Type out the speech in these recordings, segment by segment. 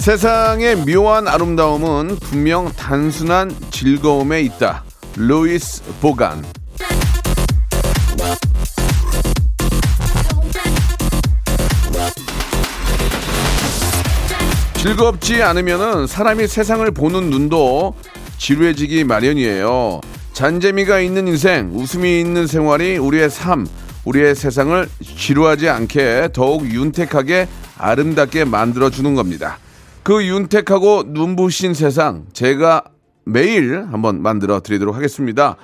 세상의 묘한 아름다움은 분명 단순한 즐거움에 있다 루이스 보간 즐겁지 않으면은 사람이 세상을 보는 눈도 지루해지기 마련이에요. 잔재미가 있는 인생, 웃음이 있는 생활이 우리의 삶, 우리의 세상을 지루하지 않게 더욱 윤택하게 아름답게 만들어주는 겁니다. 그 윤택하고 눈부신 세상, 제가 매일 한번 만들어 드리도록 하겠습니다.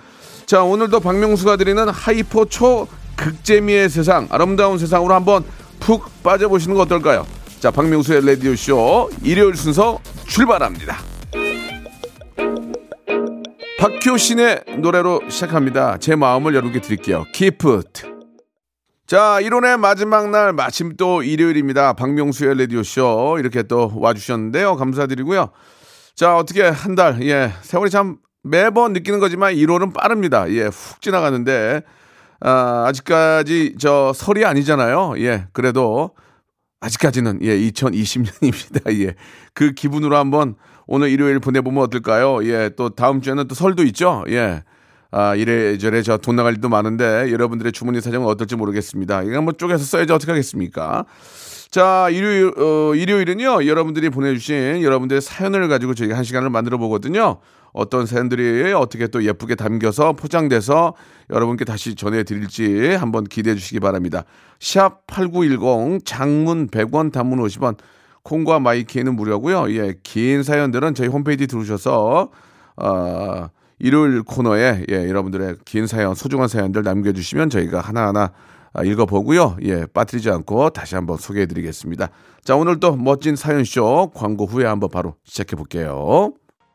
자, 오늘도 박명수가 드리는 hyper 초 극재미의 세상, 아름다운 세상으로 한번 푹 빠져보시는 거 어떨까요? 자, 박명수의 라디오쇼 일요일 순서 출발합니다. 박효신의 노래로 시작합니다. 제 마음을 여러분께 드릴게요. It. 자, 1월의 마지막 날 마침 또 일요일입니다. 박명수의 라디오쇼 이렇게 또 와주셨는데요. 감사드리고요. 자, 어떻게 한 달, 예, 세월이 참 매번 느끼는 거지만 1월은 빠릅니다. 예, 훅 지나가는데, 아, 아직까지 저 설이 아니잖아요. 예, 그래도 아직까지는 예 2020년입니다. 예. 그 기분으로 한번 오늘 일요일 보내보면 어떨까요? 예. 또 다음 주에는 또 설도 있죠. 예. 아, 이래저래 저 돈 나갈 일도 많은데 여러분들의 주머니 사정은 어떨지 모르겠습니다. 이거 한번 쪼개서 써야지 어떻게 하겠습니까? 자, 일요일, 어, 일요일은요, 여러분들이 보내주신 여러분들의 사연을 가지고 저희가 한 시간을 만들어 보거든요. 어떤 사연들이 어떻게 또 예쁘게 담겨서 포장돼서 여러분께 다시 전해드릴지 한번 기대해 주시기 바랍니다. 샵 8910 장문 100원 단문 50원 콩과 마이케이는 무료고요. 예, 긴 사연들은 저희 홈페이지 들어오셔서 어, 일요일 코너에 예, 여러분들의 긴 사연, 소중한 사연들 남겨주시면 저희가 하나하나 아, 읽어보고요. 예, 빠뜨리지 않고 다시 한번 소개해드리겠습니다. 자, 오늘 또 멋진 사연쇼 광고 후에 한번 바로 시작해 볼게요.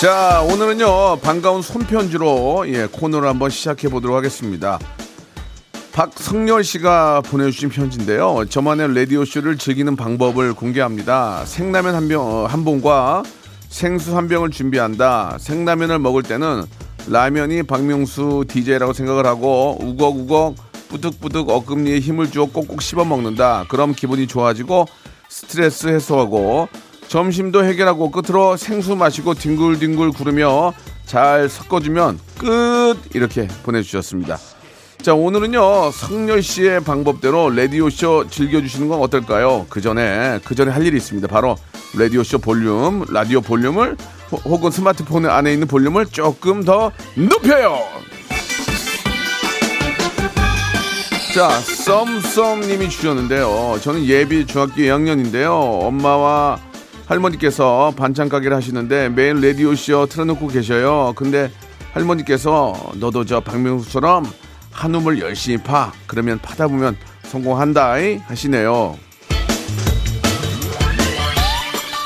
자, 오늘은요, 반가운 손편지로, 예, 코너를 한번 시작해 보도록 하겠습니다. 박성열 씨가 보내주신 편지인데요. 저만의 라디오쇼를 즐기는 방법을 공개합니다. 생라면 한 병, 어, 한 봉과 생수 한 병을 준비한다. 생라면을 먹을 때는 라면이 박명수 DJ라고 생각을 하고 우걱우걱 뿌득뿌득 어금니에 힘을 주어 꼭꼭 씹어 먹는다. 그럼 기분이 좋아지고 스트레스 해소하고 점심도 해결하고 끝으로 생수 마시고 뒹굴뒹굴 구르며 잘 섞어주면 끝 이렇게 보내주셨습니다. 자 오늘은요 성렬 씨의 방법대로 라디오 쇼 즐겨주시는 건 어떨까요? 그 전에 그 전에 할 일이 있습니다. 바로 라디오 쇼 볼륨 라디오 볼륨을 호- 혹은 스마트폰 안에 있는 볼륨을 조금 더 높여요. 자, 썸썸님이 주셨는데요. 저는 예비 중학교 2학년인데요. 엄마와 할머니께서 반찬 가게를 하시는데 매일 라디오 쇼 틀어놓고 계셔요. 근데 할머니께서 너도 저 박명수처럼 한우물 열심히 파. 그러면 파다 보면 성공한다. 하시네요.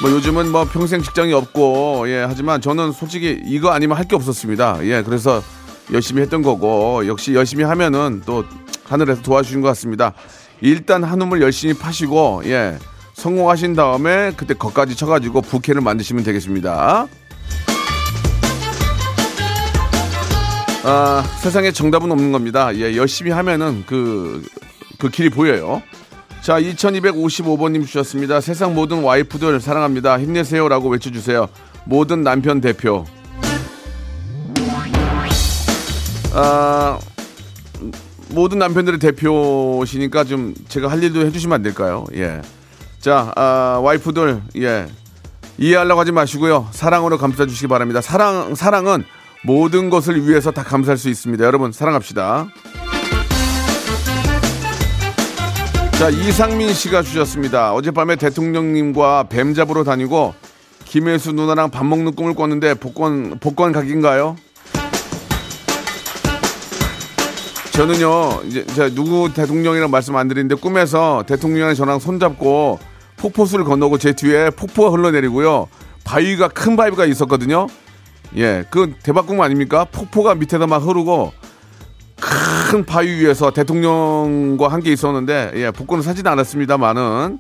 뭐 요즘은 뭐 평생 직장이 없고 예 하지만 저는 솔직히 이거 아니면 할 게 없었습니다. 예 그래서 열심히 했던 거고 역시 열심히 하면은 또 하늘에서 도와주신 것 같습니다. 일단 한우물 열심히 파시고 예 성공하신 다음에 그때 거까지 쳐가지고 부캐를 만드시면 되겠습니다. 아 세상에 정답은 없는 겁니다. 예 열심히 하면은 그 그 길이 보여요. 자, 2255번님 주셨습니다. 세상 모든 와이프들 사랑합니다. 힘내세요 라고 외쳐주세요. 모든 남편 대표. 아, 모든 남편들의 대표시니까 좀 제가 할 일도 해주시면 안 될까요? 예. 자, 아, 와이프들, 예. 이해하려고 하지 마시고요. 사랑으로 감싸주시기 바랍니다. 사랑, 사랑은 모든 것을 위해서 다 감사할 수 있습니다. 여러분, 사랑합시다. 자, 이상민 씨가 주셨습니다. 어젯밤에 대통령님과 뱀 잡으러 다니고 김혜수 누나랑 밥 먹는 꿈을 꿨는데 복권, 복권 각인가요? 저는요, 이제 누구 대통령이랑 말씀 안 드리는데 꿈에서 대통령이 저랑 손잡고 폭포수를 건너고 제 뒤에 폭포가 흘러내리고요. 바위가 큰 바위가 있었거든요. 예, 그 대박 꿈 아닙니까? 폭포가 밑에서 막 흐르고 큰 바위 위에서 대통령과 함께 있었는데 예, 복권을 사지는 않았습니다만은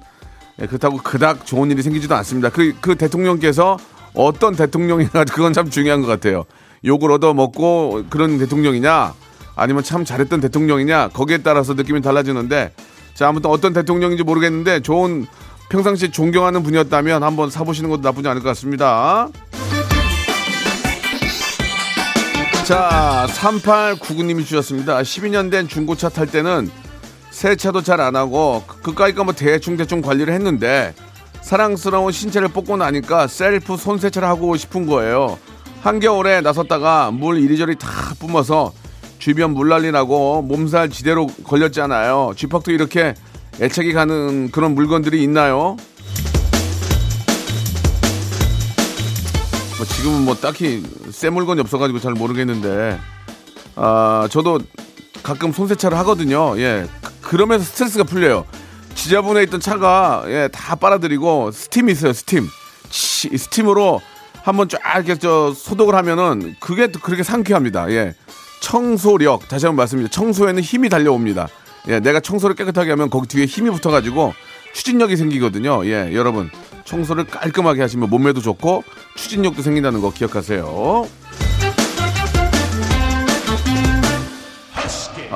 예, 그렇다고 그닥 좋은 일이 생기지도 않습니다. 그, 그 대통령께서 어떤 대통령이냐 그건 참 중요한 것 같아요. 욕을 얻어 먹고 그런 대통령이냐 아니면 참 잘했던 대통령이냐 거기에 따라서 느낌이 달라지는데 자 아무튼 어떤 대통령인지 모르겠는데 좋은 평상시 존경하는 분이었다면 한번 사보시는 것도 나쁘지 않을 것 같습니다. 자, 3899님이 주셨습니다. 12년 된 중고차 탈 때는 세차도 잘 안 하고 그까이까 뭐 대충 대충 관리를 했는데 사랑스러운 신체를 뽑고 나니까 셀프 손세차를 하고 싶은 거예요. 한겨울에 나섰다가 물 이리저리 다 뿜어서 주변 물난리 나고 몸살 지대로 걸렸잖아요. 쥐팍도 이렇게 애착이 가는 그런 물건들이 있나요? 뭐 지금은 뭐 딱히 새 물건이 없어가지고 잘 모르겠는데 아 저도 가끔 손세차를 하거든요. 예 그러면서 스트레스가 풀려요. 지저분해 있던 차가 예 다 빨아들이고 스팀이 있어요. 스팀 치, 스팀으로 한번 쫙 이렇게 저 소독을 하면은 그게 또 그렇게 상쾌합니다. 예 청소력 다시 한번 말씀드립니다. 청소에는 힘이 달려옵니다. 예 내가 청소를 깨끗하게 하면 거기 뒤에 힘이 붙어가지고 추진력이 생기거든요. 예 여러분 청소를 깔끔하게 하시면 몸매도 좋고 추진력도 생긴다는 거 기억하세요.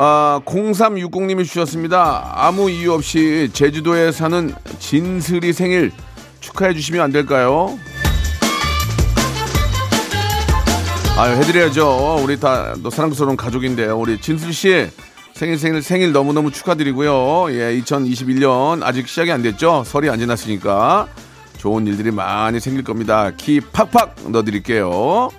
아, 0360님이 주셨습니다. 아무 이유 없이 제주도에 사는 진슬이 생일 축하해 주시면 안 될까요? 아유, 해드려야죠. 우리 다 사랑스러운 가족인데, 우리 진슬 씨 생일 생일 생일 너무너무 축하드리고요. 예, 2021년 아직 시작이 안 됐죠? 설이 안 지났으니까 좋은 일들이 많이 생길 겁니다. 키 팍팍 넣어드릴게요.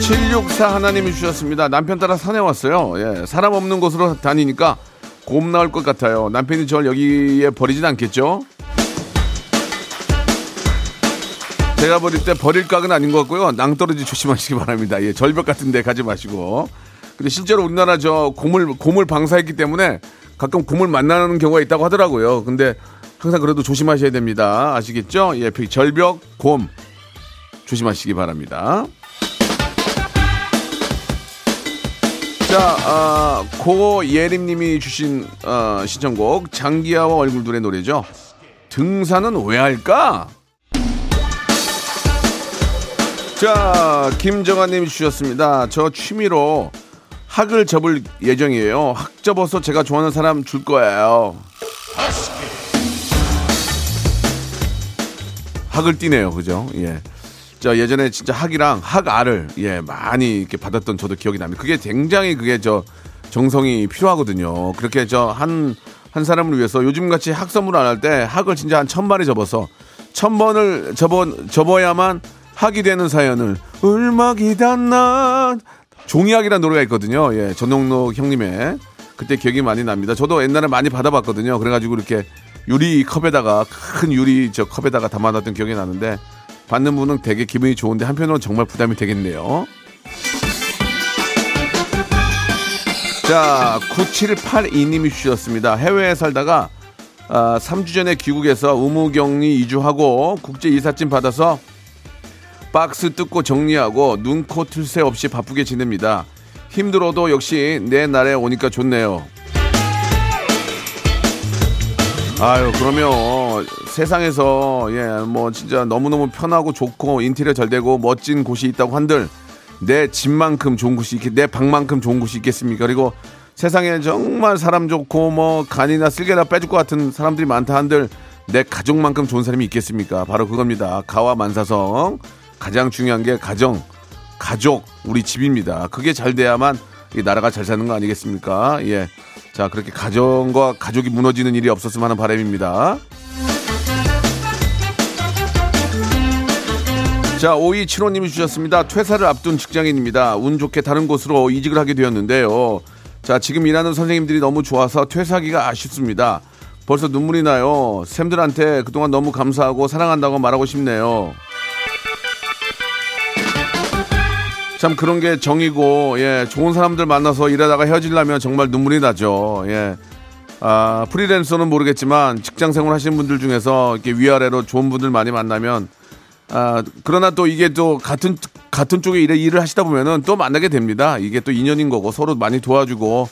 764 하나님이 주셨습니다. 남편 따라 산에 왔어요. 예, 사람 없는 곳으로 다니니까 곰 나올 것 같아요. 남편이 저를 여기에 버리진 않겠죠? 제가 버릴 때 버릴 각은 아닌 것 같고요. 낭떠러지 조심하시기 바랍니다. 예, 절벽 같은 데 가지 마시고. 근데 실제로 우리나라 저 곰을, 곰을 방사했기 때문에 가끔 곰을 만나는 경우가 있다고 하더라고요. 근데 항상 그래도 조심하셔야 됩니다. 아시겠죠? 예, 절벽, 곰. 조심하시기 바랍니다. 자, 아, 고예림 님이 주신 어, 신청곡 장기하와 얼굴들의 노래죠. 등산은 왜 할까? 자, 김정아님이 주셨습니다. 저 취미로 학을 접을 예정이에요. 학 접어서 제가 좋아하는 사람 줄 거예요. 학을 띠네요, 그죠? 예. 저 예전에 진짜 학이랑 학알을 예 많이 이렇게 받았던 저도 기억이 납니다. 그게 굉장히 그게 저 정성이 필요하거든요. 그렇게 저 한 한 사람을 위해서 요즘 같이 학 선물 안 할 때 학을 진짜 한 천 마리 접어서 천 번을 접어 접어야만 학이 되는 사연을 울먹이던 종이학이라는 노래가 있거든요. 예, 전용록 형님의 그때 기억이 많이 납니다. 저도 옛날에 많이 받아봤거든요. 그래가지고 이렇게 유리 컵에다가 큰 유리 저 컵에다가 담아놨던 기억이 나는데 받는 분은 되게 기분이 좋은데 한편으로는 정말 부담이 되겠네요. 자, 9782님이 주셨습니다. 해외에 살다가 아, 3주 전에 귀국해서 의무격리 이주하고 국제 이삿짐 받아서 박스 뜯고 정리하고 눈코 틀 새 없이 바쁘게 지냅니다. 힘들어도 역시 내 날에 오니까 좋네요. 아유 그러면 세상에서 예 뭐 진짜 너무너무 편하고 좋고 인테리어 잘 되고 멋진 곳이 있다고 한들 내 집만큼 좋은 곳이 있겠 내 방만큼 좋은 곳이 있겠습니까 그리고 세상에 정말 사람 좋고 뭐 간이나 쓸개나 빼줄 것 같은 사람들이 많다 한들 내 가족만큼 좋은 사람이 있겠습니까 바로 그겁니다 가와 만사성 가장 중요한 게 가정 가족, 우리 집입니다. 그게 잘 돼야만 이 나라가 잘 사는 거 아니겠습니까? 예. 자, 그렇게 가정과 가족이 무너지는 일이 없었으면 하는 바람입니다. 자, 5275님이 주셨습니다. 퇴사를 앞둔 직장인입니다. 운 좋게 다른 곳으로 이직을 하게 되었는데요. 자, 지금 일하는 선생님들이 너무 좋아서 퇴사하기가 아쉽습니다. 벌써 눈물이 나요. 쌤들한테 그동안 너무 감사하고 사랑한다고 말하고 싶네요. 참 그런 게 정이고, 예, 좋은 사람들 만나서 일하다가 헤어지려면 정말 눈물이 나죠. 예. 아, 프리랜서는 모르겠지만 직장 생활 하시는 분들 중에서 이렇게 위아래로 좋은 분들 많이 만나면 아, 그러나 또 이게 또 같은, 같은 쪽에 일을, 일을 하시다 보면은 또 만나게 됩니다. 이게 또 인연인 거고 서로 많이 도와주고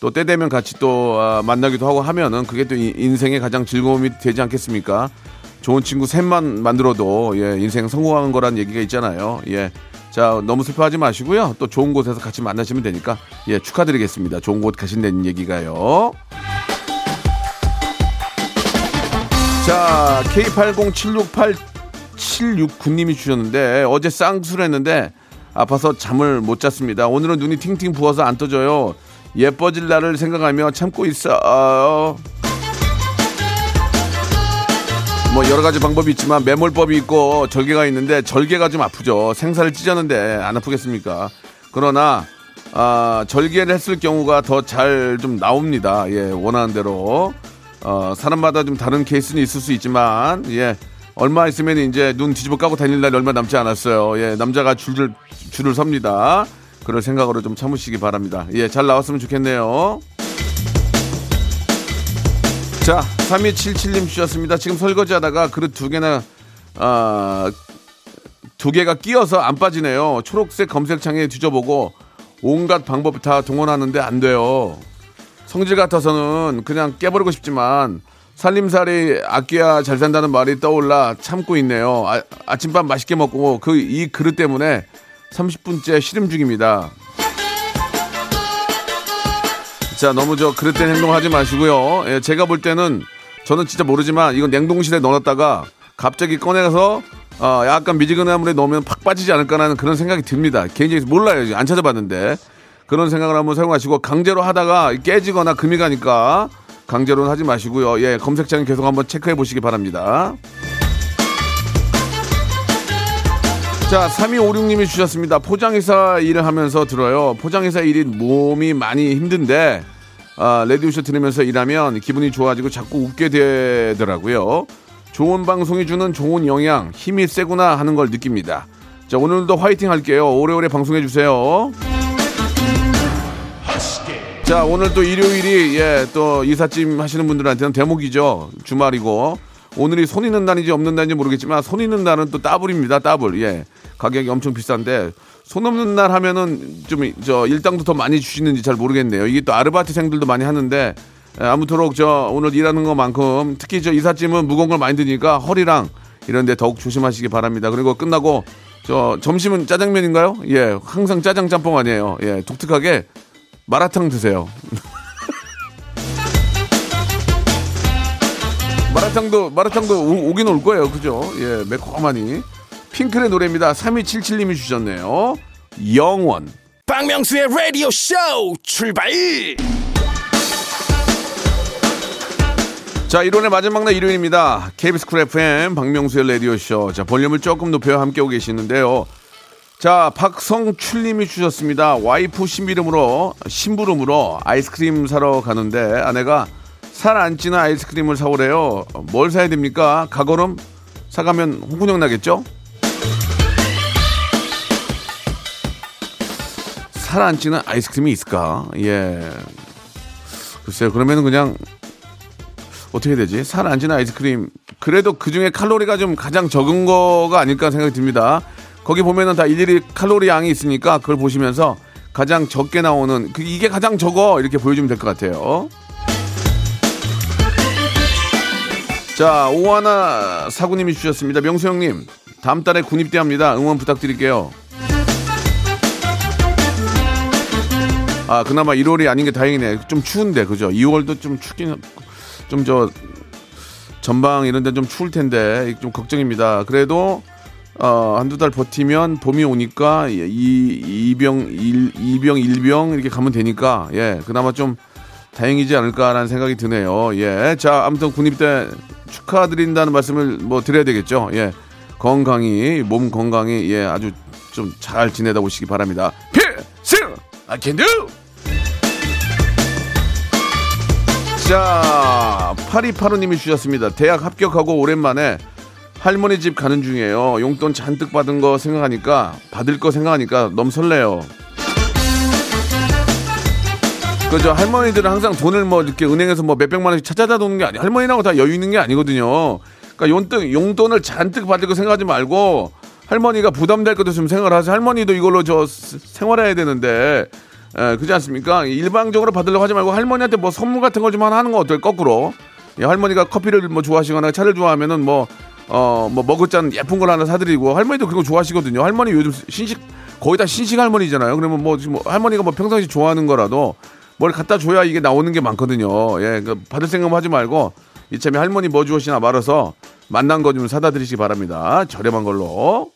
또 때 되면 같이 또 아, 만나기도 하고 하면은 그게 또 이- 인생의 가장 즐거움이 되지 않겠습니까? 좋은 친구 셋만 만들어도 예, 인생 성공한 거란 얘기가 있잖아요. 예. 자, 너무 슬퍼하지 마시고요. 또 좋은 곳에서 같이 만나시면 되니까 예, 축하드리겠습니다. 좋은 곳 가신다는 얘기가요. 자, K80768769님이 주셨는데 어제 쌍수를 했는데 아파서 잠을 못 잤습니다. 오늘은 눈이 팅팅 부어서 안 떠져요. 예뻐질 날을 생각하며 참고 있어 뭐 여러 가지 방법이 있지만 매몰법이 있고 절개가 있는데 절개가 좀 아프죠. 생사를 찢었는데 안 아프겠습니까? 그러나 아, 절개를 했을 경우가 더 잘 좀 나옵니다. 예, 원하는 대로. 어, 사람마다 좀 다른 케이스는 있을 수 있지만 예. 얼마 있으면 이제 눈 뒤집어 까고 다닐 날이 얼마 남지 않았어요. 예, 남자가 줄을 줄을 섭니다. 그럴 생각으로 좀 참으시기 바랍니다. 예, 잘 나왔으면 좋겠네요. 자, 3277님 주셨습니다. 지금 설거지 하다가 그릇 두 개나, 아, 두 개가 끼어서 안 빠지네요. 초록색 검색창에 뒤져보고 온갖 방법 다 동원하는데 안 돼요. 성질 같아서는 그냥 깨버리고 싶지만 살림살이 아껴야 잘 산다는 말이 떠올라 참고 있네요. 아, 아침밥 맛있게 먹고 그 이 그릇 때문에 30분째 시름 중입니다. 자, 너무 저 그릇된 행동하지 마시고요. 예, 제가 볼 때는 저는 진짜 모르지만 이건 냉동실에 넣어놨다가 갑자기 꺼내서 어, 약간 미지근한 물에 넣으면 팍 빠지지 않을까라는 그런 생각이 듭니다. 개인적으로 몰라요. 안 찾아봤는데. 그런 생각을 한번 사용하시고 강제로 하다가 깨지거나 금이 가니까 강제로는 하지 마시고요. 예, 검색창에 계속 한번 체크해 보시기 바랍니다. 자, 3256님이 주셨습니다. 포장회사 일을 하면서 들어요. 포장회사 일이 몸이 많이 힘든데, 아, 레디오쇼 들으면서 일하면 기분이 좋아지고 자꾸 웃게 되더라고요. 좋은 방송이 주는 좋은 영향, 힘이 세구나 하는 걸 느낍니다. 자, 오늘도 화이팅 할게요. 오래오래 방송해 주세요. 자, 오늘 또 일요일이, 예, 또 이삿짐 하시는 분들한테는 대목이죠. 주말이고. 오늘이 손 있는 날인지 없는 날인지 모르겠지만 손 있는 날은 또 따블입니다. 따블. 예. 가격이 엄청 비싼데 손 없는 날 하면은 좀 저 일당도 더 많이 주시는지 잘 모르겠네요. 이게 또 아르바이트생들도 많이 하는데 예, 아무쪼록 저 오늘 일하는 것만큼 특히 저 이삿짐은 무거운 걸 많이 드니까 허리랑 이런 데 더욱 조심하시기 바랍니다. 그리고 끝나고 저 점심은 짜장면인가요? 예. 항상 짜장 짬뽕 아니에요. 예. 독특하게 마라탕 드세요. 마라탕도 마라탕도 오, 오긴 올 거예요. 그죠? 예, 매콤하니. 핑클의 노래입니다. 3277님이 주셨네요. 영원. 박명수의 라디오 쇼 출발 자, 1월의 마지막 날 일요일입니다. KBS 쿨 FM 박명수의 라디오 쇼. 자, 볼륨을 조금 높여 함께 오고 계시는데요. 자, 박성출님이 주셨습니다. 와이프 신비름으로, 심부름으로 아이스크림 사러 가는데 아내가 살 안 찌는 아이스크림을 사오래요. 뭘 사야 됩니까? 가거름? 사가면 홍군형 나겠죠? 살 안 찌는 아이스크림이 있을까? 예. 글쎄요, 그러면 그냥 어떻게 되지? 살 안 찌는 아이스크림. 그래도 그 중에 칼로리가 좀 가장 적은 거가 아닐까 생각이 듭니다. 거기 보면은 다 일일이 칼로리 양이 있으니까 그걸 보시면서 가장 적게 나오는, 그 이게 가장 적어. 이렇게 보여주면 될 것 같아요. 자, 오하나 사구님이 주셨습니다. 명수 형님, 다음 달에 군입대합니다. 응원 부탁드릴게요. 아, 그나마 1월이 아닌 게 다행이네. 좀 추운데, 그죠? 2월도 좀 춥긴, 좀 저, 전방 이런 데좀 추울 텐데, 좀 걱정입니다. 그래도 어, 한두 달 버티면 봄이 오니까 이, 이병 일, 이병 일병 이렇게 가면 되니까 예, 그나마 좀 다행이지 않을까라는 생각이 드네요. 예. 자, 아무튼 군입대 축하드린다는 말씀을 뭐 드려야 되겠죠. 예. 건강히 몸 건강히 예, 아주 좀 잘 지내다 오시기 바랍니다. 필승! I can do! 자, 8285님이 주셨습니다. 대학 합격하고 오랜만에 할머니 집 가는 중이에요. 용돈 잔뜩 받은 거 생각하니까 받을 거 생각하니까 너무 설레요. 그저 할머니들은 항상 돈을 뭐 이렇게 은행에서 뭐 몇백만 원씩 찾아다 놓는 게 아니 할머니라고 다 여유 있는 게 아니거든요. 그러니까 용돈 용돈을 잔뜩 받을 거 생각하지 말고 할머니가 부담될 것도 좀 생각을 하세요. 할머니도 이걸로 저 생활해야 되는데 에, 그렇지 않습니까? 일방적으로 받으려고 하지 말고 할머니한테 뭐 선물 같은 걸 좀 하나 하는 거 어떨 거꾸로 예, 할머니가 커피를 뭐 좋아하시거나 차를 좋아하면은 뭐 어, 뭐 먹을잔 예쁜 걸 하나 사드리고 할머니도 그거 좋아하시거든요. 할머니 요즘 신식 거의 다 신식 할머니잖아요. 그러면 뭐 지금 뭐 할머니가 뭐 평상시 좋아하는 거라도 뭘 갖다 줘야 이게 나오는 게 많거든요. 예, 그 받을 생각 하지 말고 이참에 할머니 뭐 주시나 말아서 만난 거 좀 사다 드리시기 바랍니다. 저렴한 걸로.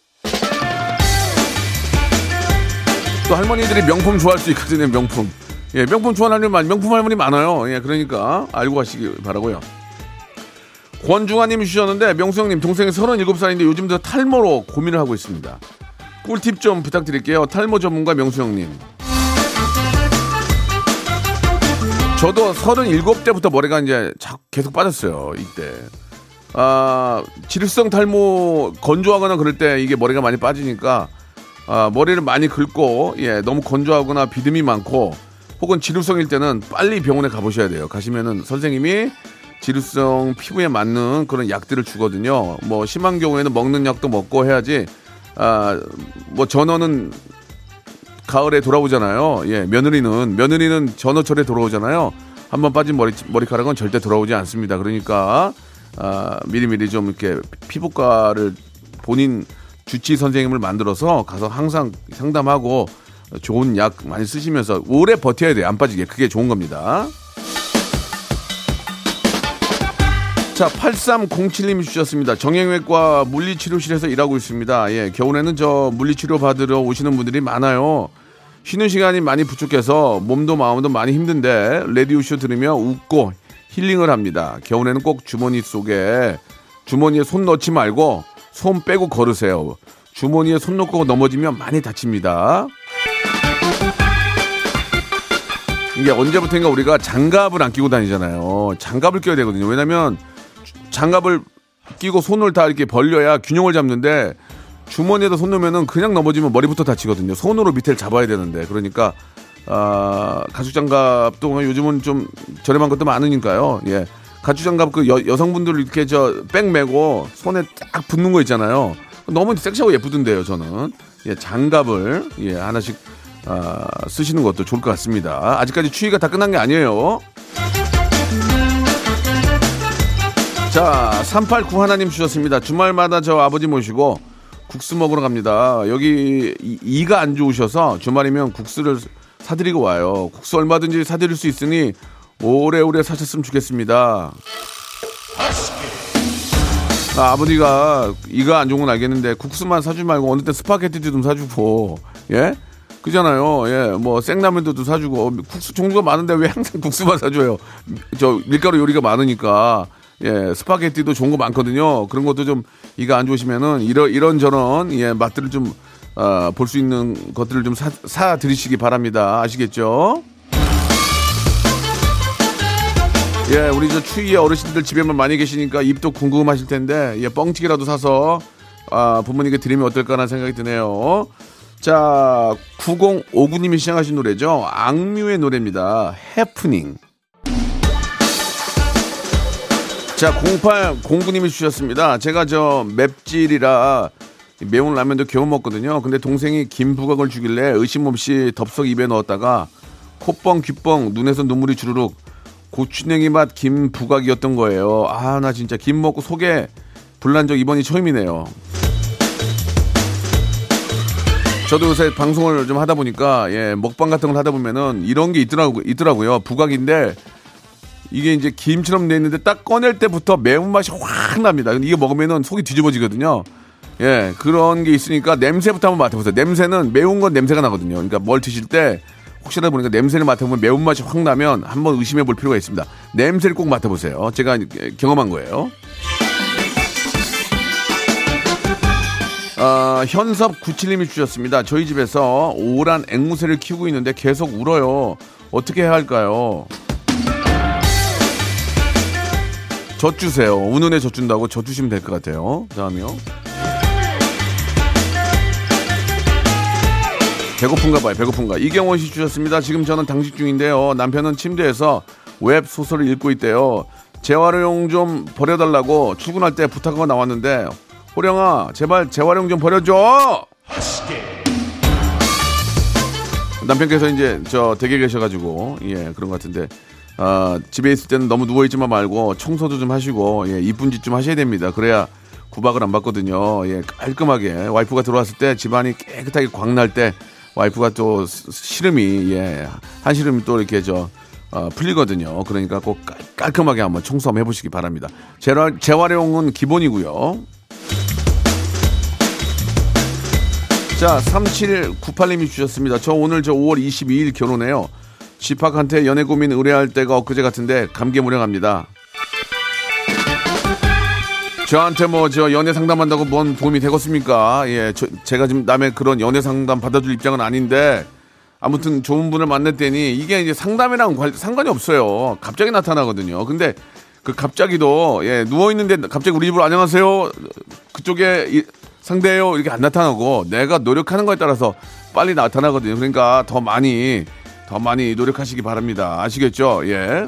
또 할머니들이 명품 좋아할 수 있거든요. 명품. 예, 명품 좋아하는 할머니, 명품 할머니 많아요. 예, 그러니까 알고 가시기 바라고요. 권중아님이 주셨는데 명수 형님 동생이 37살인데 요즘 도 탈모로 고민을 하고 있습니다. 꿀팁 좀 부탁드릴게요. 탈모 전문가 명수 형님. 저도 37대부터 머리가 이제 계속 빠졌어요. 이때. 아, 질성 탈모 건조하거나 그럴 때 이게 머리가 많이 빠지니까 아, 머리를 많이 긁고 예, 너무 건조하거나 비듬이 많고 혹은 지루성일 때는 빨리 병원에 가보셔야 돼요. 가시면은 선생님이 지루성 피부에 맞는 그런 약들을 주거든요. 뭐 심한 경우에는 먹는 약도 먹고 해야지. 아, 뭐 전어는 가을에 돌아오잖아요. 예, 며느리는 며느리는 전어철에 돌아오잖아요. 한번 빠진 머리 머리카락은 절대 돌아오지 않습니다. 그러니까 아, 미리미리 좀 이렇게 피부과를 본인 주치 선생님을 만들어서 가서 항상 상담하고 좋은 약 많이 쓰시면서 오래 버텨야 돼요. 안 빠지게. 그게 좋은 겁니다. 자, 8307님이 주셨습니다. 정형외과 물리치료실에서 일하고 있습니다. 예, 겨울에는 저 물리치료 받으러 오시는 분들이 많아요. 쉬는 시간이 많이 부족해서 몸도 마음도 많이 힘든데 레디오쇼 들으며 웃고 힐링을 합니다. 겨울에는 꼭 주머니 속에 주머니에 손 넣지 말고 손 빼고 걸으세요. 주머니에 손 넣고 넘어지면 많이 다칩니다. 이게 언제부터인가 우리가 장갑을 안 끼고 다니잖아요. 장갑을 껴야 되거든요. 왜냐면 장갑을 끼고 손을 다 이렇게 벌려야 균형을 잡는데 주머니에다 손 넣으면은 그냥 넘어지면 머리부터 다치거든요. 손으로 밑에를 잡아야 되는데 그러니까 아, 가죽 장갑도 요즘은 좀 저렴한 것도 많으니까요. 예. 가죽 장갑 그 여, 여성분들 이렇게 저 백 메고 손에 딱 붙는 거 있잖아요. 너무 섹시하고 예쁘던데요, 저는. 예, 장갑을 예, 하나씩 아, 쓰시는 것도 좋을 것 같습니다. 아직까지 추위가 다 끝난 게 아니에요. 자, 389 하나님 주셨습니다. 주말마다 저 아버지 모시고 국수 먹으러 갑니다. 여기 이, 가 안 좋으셔서 주말이면 국수를 사드리고 와요. 국수 얼마든지 사드릴 수 있으니 오래오래 사셨으면 좋겠습니다. 아, 아버지가 이가 안 좋은 건 알겠는데 국수만 사주지 말고 어느 때 스파게티도 좀 사주고 예 그잖아요 예뭐 생라면도 좀 사주고 국수 종류가 많은데 왜 항상 국수만 사줘요 저 밀가루 요리가 많으니까 예, 스파게티도 좋은 거 많거든요. 그런 것도 좀 이가 안 좋으시면은 이런 이런 저런 예 맛들을 좀 어, 볼 수 있는 것들을 좀 사, 사 드리시기 바랍니다. 아시겠죠? 예, 우리 저 추위에 어르신들 집에만 많이 계시니까 입도 궁금하실 텐데 예, 뻥튀기라도 사서 아, 부모님께 드리면 어떨까라는 생각이 드네요. 자, 9059님이 시작하신 노래죠. 악뮤의 노래입니다. 해프닝. 자, 0809님이 주셨습니다. 제가 저 맵찔이라 매운 라면도 겨우 먹거든요. 근데 동생이 김부각을 주길래 의심 없이 덥석 입에 넣었다가 콧뻥, 귓뻥, 눈에서 눈물이 주르륵 고추냉이 맛 김부각이었던 거예요. 아, 나 진짜 김 먹고 속에 불난 적 이번이 처음이네요. 저도 요새 방송을 좀 하다 보니까 예, 먹방 같은 걸 하다 보면은 이런 게 있더라고 있더라고요. 부각인데 이게 이제 김처럼 돼 있는데 딱 꺼낼 때부터 매운맛이 확 납니다. 근데 이거 먹으면은 속이 뒤집어지거든요. 예, 그런 게 있으니까 냄새부터 한번 맡아보세요. 냄새는 매운 건 냄새가 나거든요. 그러니까 뭘 드실 때 혹시나 보니까 냄새를 맡아보면 매운맛이 확 나면 한번 의심해 볼 필요가 있습니다. 냄새를 꼭 맡아보세요. 제가 경험한 거예요. 어, 현섭 97님이 주셨습니다. 저희 집에서 오란 앵무새를 키우고 있는데 계속 울어요. 어떻게 해야 할까요? 젖 주세요. 우는 애 젖 준다고 젖 주시면 될 것 같아요. 다음이요. 배고픈가 봐요. 배고픈가. 이경원 씨 주셨습니다. 지금 저는 당직 중인데요. 남편은 침대에서 웹 소설을 읽고 있대요. 재활용 좀 버려달라고 출근할 때 부탁하고 나왔는데 호령아 제발 재활용 좀 버려줘. 남편께서 이제 저 댁에 계셔가지고 예 그런 것 같은데 아, 집에 있을 때는 너무 누워 있지만 말고 청소도 좀 하시고 예 이쁜 짓 좀 하셔야 됩니다. 그래야 구박을 안 받거든요. 예 깔끔하게 와이프가 들어왔을 때 집안이 깨끗하게 광날 때 와이프가 또 시름이 예 한 시름이 또 이렇게 저 어, 풀리거든요. 그러니까 꼭 깔 끔하게 한번 청소 한번 해보시기 바랍니다. 재활, 재활용은 기본이고요. 자, 3798님이 주셨습니다. 저 오늘 저 5월 22일 결혼해요. 집학한테 연애 고민 의뢰할 때가 엊그제 같은데 감개무량합니다. 저한테 뭐 저 연애 상담한다고 뭔 도움이 되겠습니까? 예, 저, 제가 지금 남의 그런 연애 상담 받아줄 입장은 아닌데 아무튼 좋은 분을 만났더니 이게 이제 상담이랑 관, 상관이 없어요. 갑자기 나타나거든요. 근데 그 갑자기도 예, 누워 있는데 갑자기 우리 집으로 안녕하세요. 그쪽에 이, 상대요 이렇게 안 나타나고 내가 노력하는 거에 따라서 빨리 나타나거든요. 그러니까 더 많이 더 많이 노력하시기 바랍니다. 아시겠죠? 예.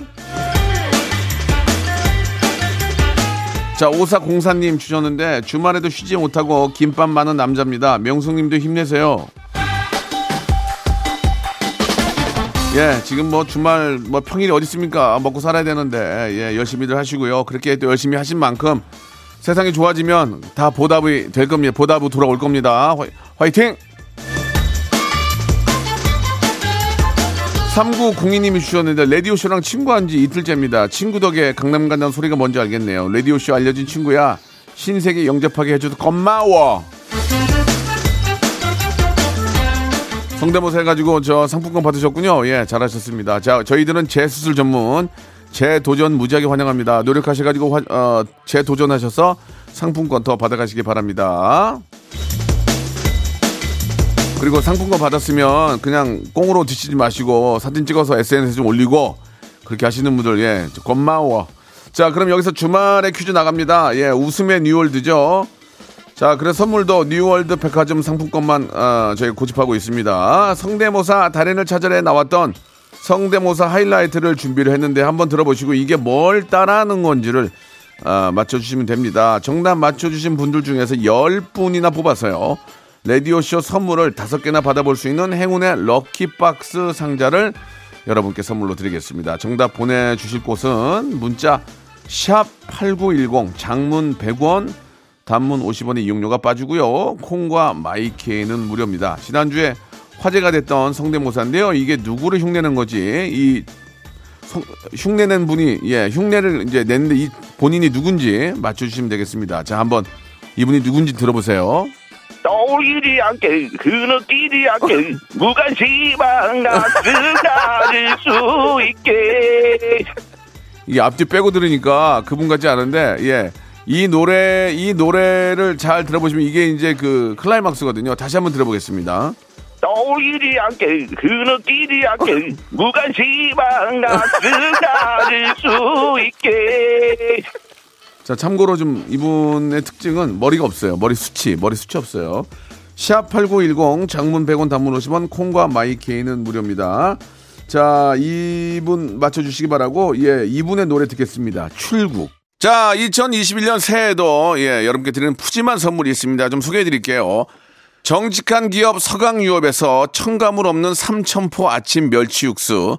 자, 오사공사님 주셨는데 주말에도 쉬지 못하고 김밥 많은 남자입니다. 명숙님도 힘내세요. 예, 지금 뭐 주말 뭐 평일이 어디 있습니까? 먹고 살아야 되는데 예, 열심히들 하시고요. 그렇게 또 열심히 하신 만큼 세상이 좋아지면 다 보답이 될 겁니다. 보답이 돌아올 겁니다. 화이팅! 3902님이 주셨는데 레디오쇼랑 친구한 지 이틀째입니다. 친구 덕에 강남 간다는 소리가 뭔지 알겠네요. 레디오쇼 알려진 친구야. 신세계 영접하게 해줘서 고마워. 성대모사 해가지고 저 상품권 받으셨군요. 예, 잘하셨습니다. 자, 저희들은 재수술 전문 재도전 무지하게 환영합니다. 노력하셔가지고 화, 어, 재도전하셔서 상품권 더 받아가시기 바랍니다. 그리고 상품권 받았으면 그냥 꽁으로 드시지 마시고 사진 찍어서 SNS에 좀 올리고 그렇게 하시는 분들 예 고마워. 자 그럼 여기서 주말에 퀴즈 나갑니다. 예 웃음의 뉴월드죠. 자 그래서 선물도 뉴월드 백화점 상품권만 어, 저희 고집하고 있습니다. 성대모사 달인을 찾아내 나왔던 성대모사 하이라이트를 준비를 했는데 한번 들어보시고 이게 뭘 따라하는 건지를 어, 맞춰주시면 됩니다. 정답 맞춰주신 분들 중에서 10분이나 뽑아서요. 라디오쇼 선물을 다섯 개나 받아볼 수 있는 행운의 lucky box 상자를 여러분께 선물로 드리겠습니다. 정답 보내주실 곳은 문자 샵 8910 장문 100원 단문 50원의 이용료가 빠지고요. 콩과 마이케이는 무료입니다. 지난주에 화제가 됐던 성대모사인데요. 이게 누구를 흉내낸 거지? 이 성, 흉내낸 분이 예 흉내를 이제 냈는데 이 본인이 누군지 맞춰주시면 되겠습니다. 자 한번 이분이 누군지 들어보세요. 떠올리지 않게 흐느끼지 않게 무관심한 가슴 가질 수 있게 이 앞뒤 빼고 들으니까 그분 같지 않은데 예. 이 노래 이 노래를 잘 들어보시면 이게 이제 그 클라이막스거든요. 다시 한번 들어보겠습니다. 떠올리지 않게 흐느끼지 않게 무관심한 가슴 가질 수 있게 자, 참고로 좀 이분의 특징은 머리가 없어요. 머리 수치, 머리 수치 없어요. 샵8910 장문 100원 단문 50원 콩과 마이케이는 무료입니다. 자, 이분 맞춰주시기 바라고, 예, 이분의 노래 듣겠습니다. 출국. 자, 2021년 새해에도, 예, 여러분께 드리는 푸짐한 선물이 있습니다. 좀 소개해 드릴게요. 정직한 기업 서강유업에서 첨가물 없는 삼천포 아침 멸치 육수,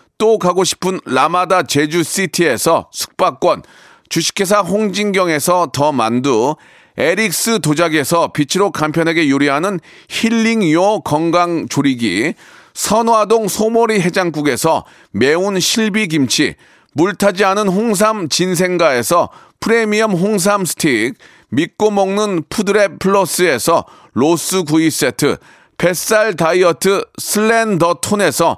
또 가고 싶은 라마다 제주시티에서 숙박권, 주식회사 홍진경에서 더 만두, 에릭스 도자기에서 빛으로 간편하게 요리하는 힐링요 건강 조리기, 선화동 소머리 해장국에서 매운 실비김치, 물타지 않은 홍삼 진생가에서 프리미엄 홍삼 스틱, 믿고 먹는 푸드랩 플러스에서 로스 구이 세트, 뱃살 다이어트 슬렌더 톤에서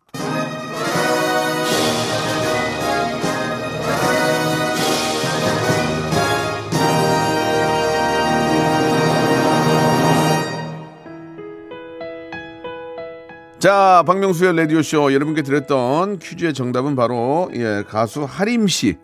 자, 박명수의 라디오쇼 여러분께 드렸던 퀴즈의 정답은 바로 예, 가수 하림 씨.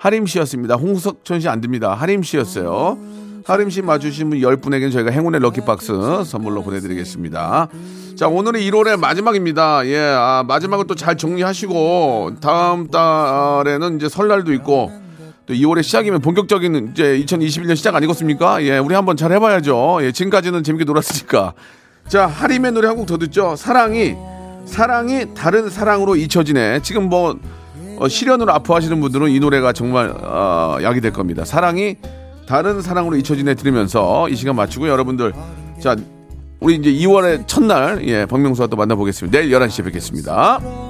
하림 씨였습니다. 홍석천 씨 안 됩니다. 하림 씨였어요. 하림 씨 맞추신 분 10분에게는 저희가 행운의 럭키박스 선물로 보내드리겠습니다. 자, 오늘은 1월의 마지막입니다. 예, 아, 마지막을 또잘 정리하시고, 다음 달에는 이제 설날도 있고, 또 2월의 시작이면 본격적인 이제 2021년 시작 아니겠습니까? 예, 우리 한번 잘 해봐야죠. 예, 지금까지는 재밌게 놀았으니까. 자, 하림의 노래 한 곡 더 듣죠. 사랑이, 사랑이 다른 사랑으로 잊혀지네. 지금 뭐, 어, 시련으로 아파하시는 분들은 이 노래가 정말, 어, 약이 될 겁니다. 사랑이 다른 사랑으로 잊혀지네 들으면서 이 시간 마치고 여러분들, 자, 우리 이제 2월의 첫날, 예, 박명수와 또 만나보겠습니다. 내일 11시에 뵙겠습니다.